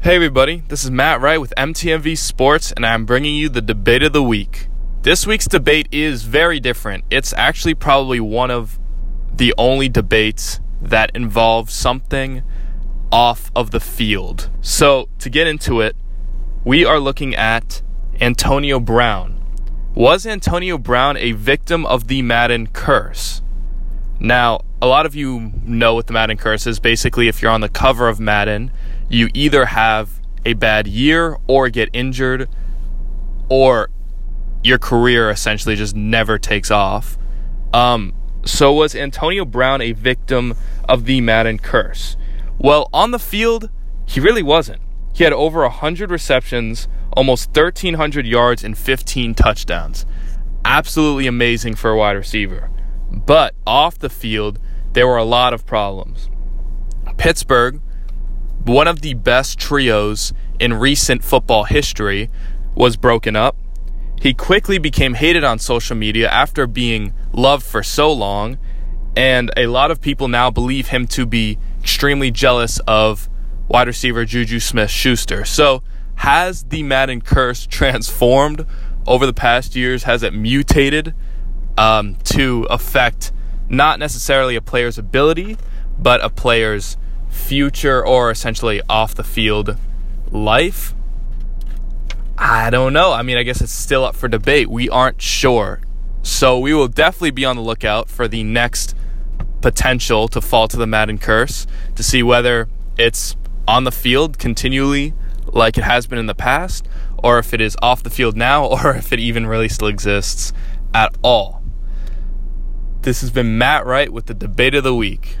Hey everybody, this is Matt Wright with MTMV Sports, and I'm bringing you the debate of the week. This week's debate is very different. It's actually probably one of the only debates that involve something off of the field. So, to get into it, we are looking at Antonio Brown. Was Antonio Brown a victim of the Madden curse? Now, a lot of you know what the Madden curse is. Basically, if you're on the cover of Madden, you either have a bad year or get injured or your career essentially just never takes off. Um, so was Antonio Brown a victim of the Madden curse? Well, on the field, he really wasn't. He had over 100 receptions, almost 1,300 yards, and 15 touchdowns. Absolutely amazing for a wide receiver. But off the field, there were a lot of problems. Pittsburgh one of the best trios in recent football history was broken up. He quickly became hated on social media after being loved for so long, and a lot of people now believe him to be extremely jealous of wide receiver Juju Smith Schuster. So, has the Madden curse transformed over the past years? Has it mutated um, to affect not necessarily a player's ability, but a player's future or essentially off the field life? I don't know. I mean, I guess it's still up for debate. We aren't sure. So we will definitely be on the lookout for the next potential to fall to the Madden curse to see whether it's on the field continually like it has been in the past, or if it is off the field now, or if it even really still exists at all. This has been Matt Wright with the debate of the week.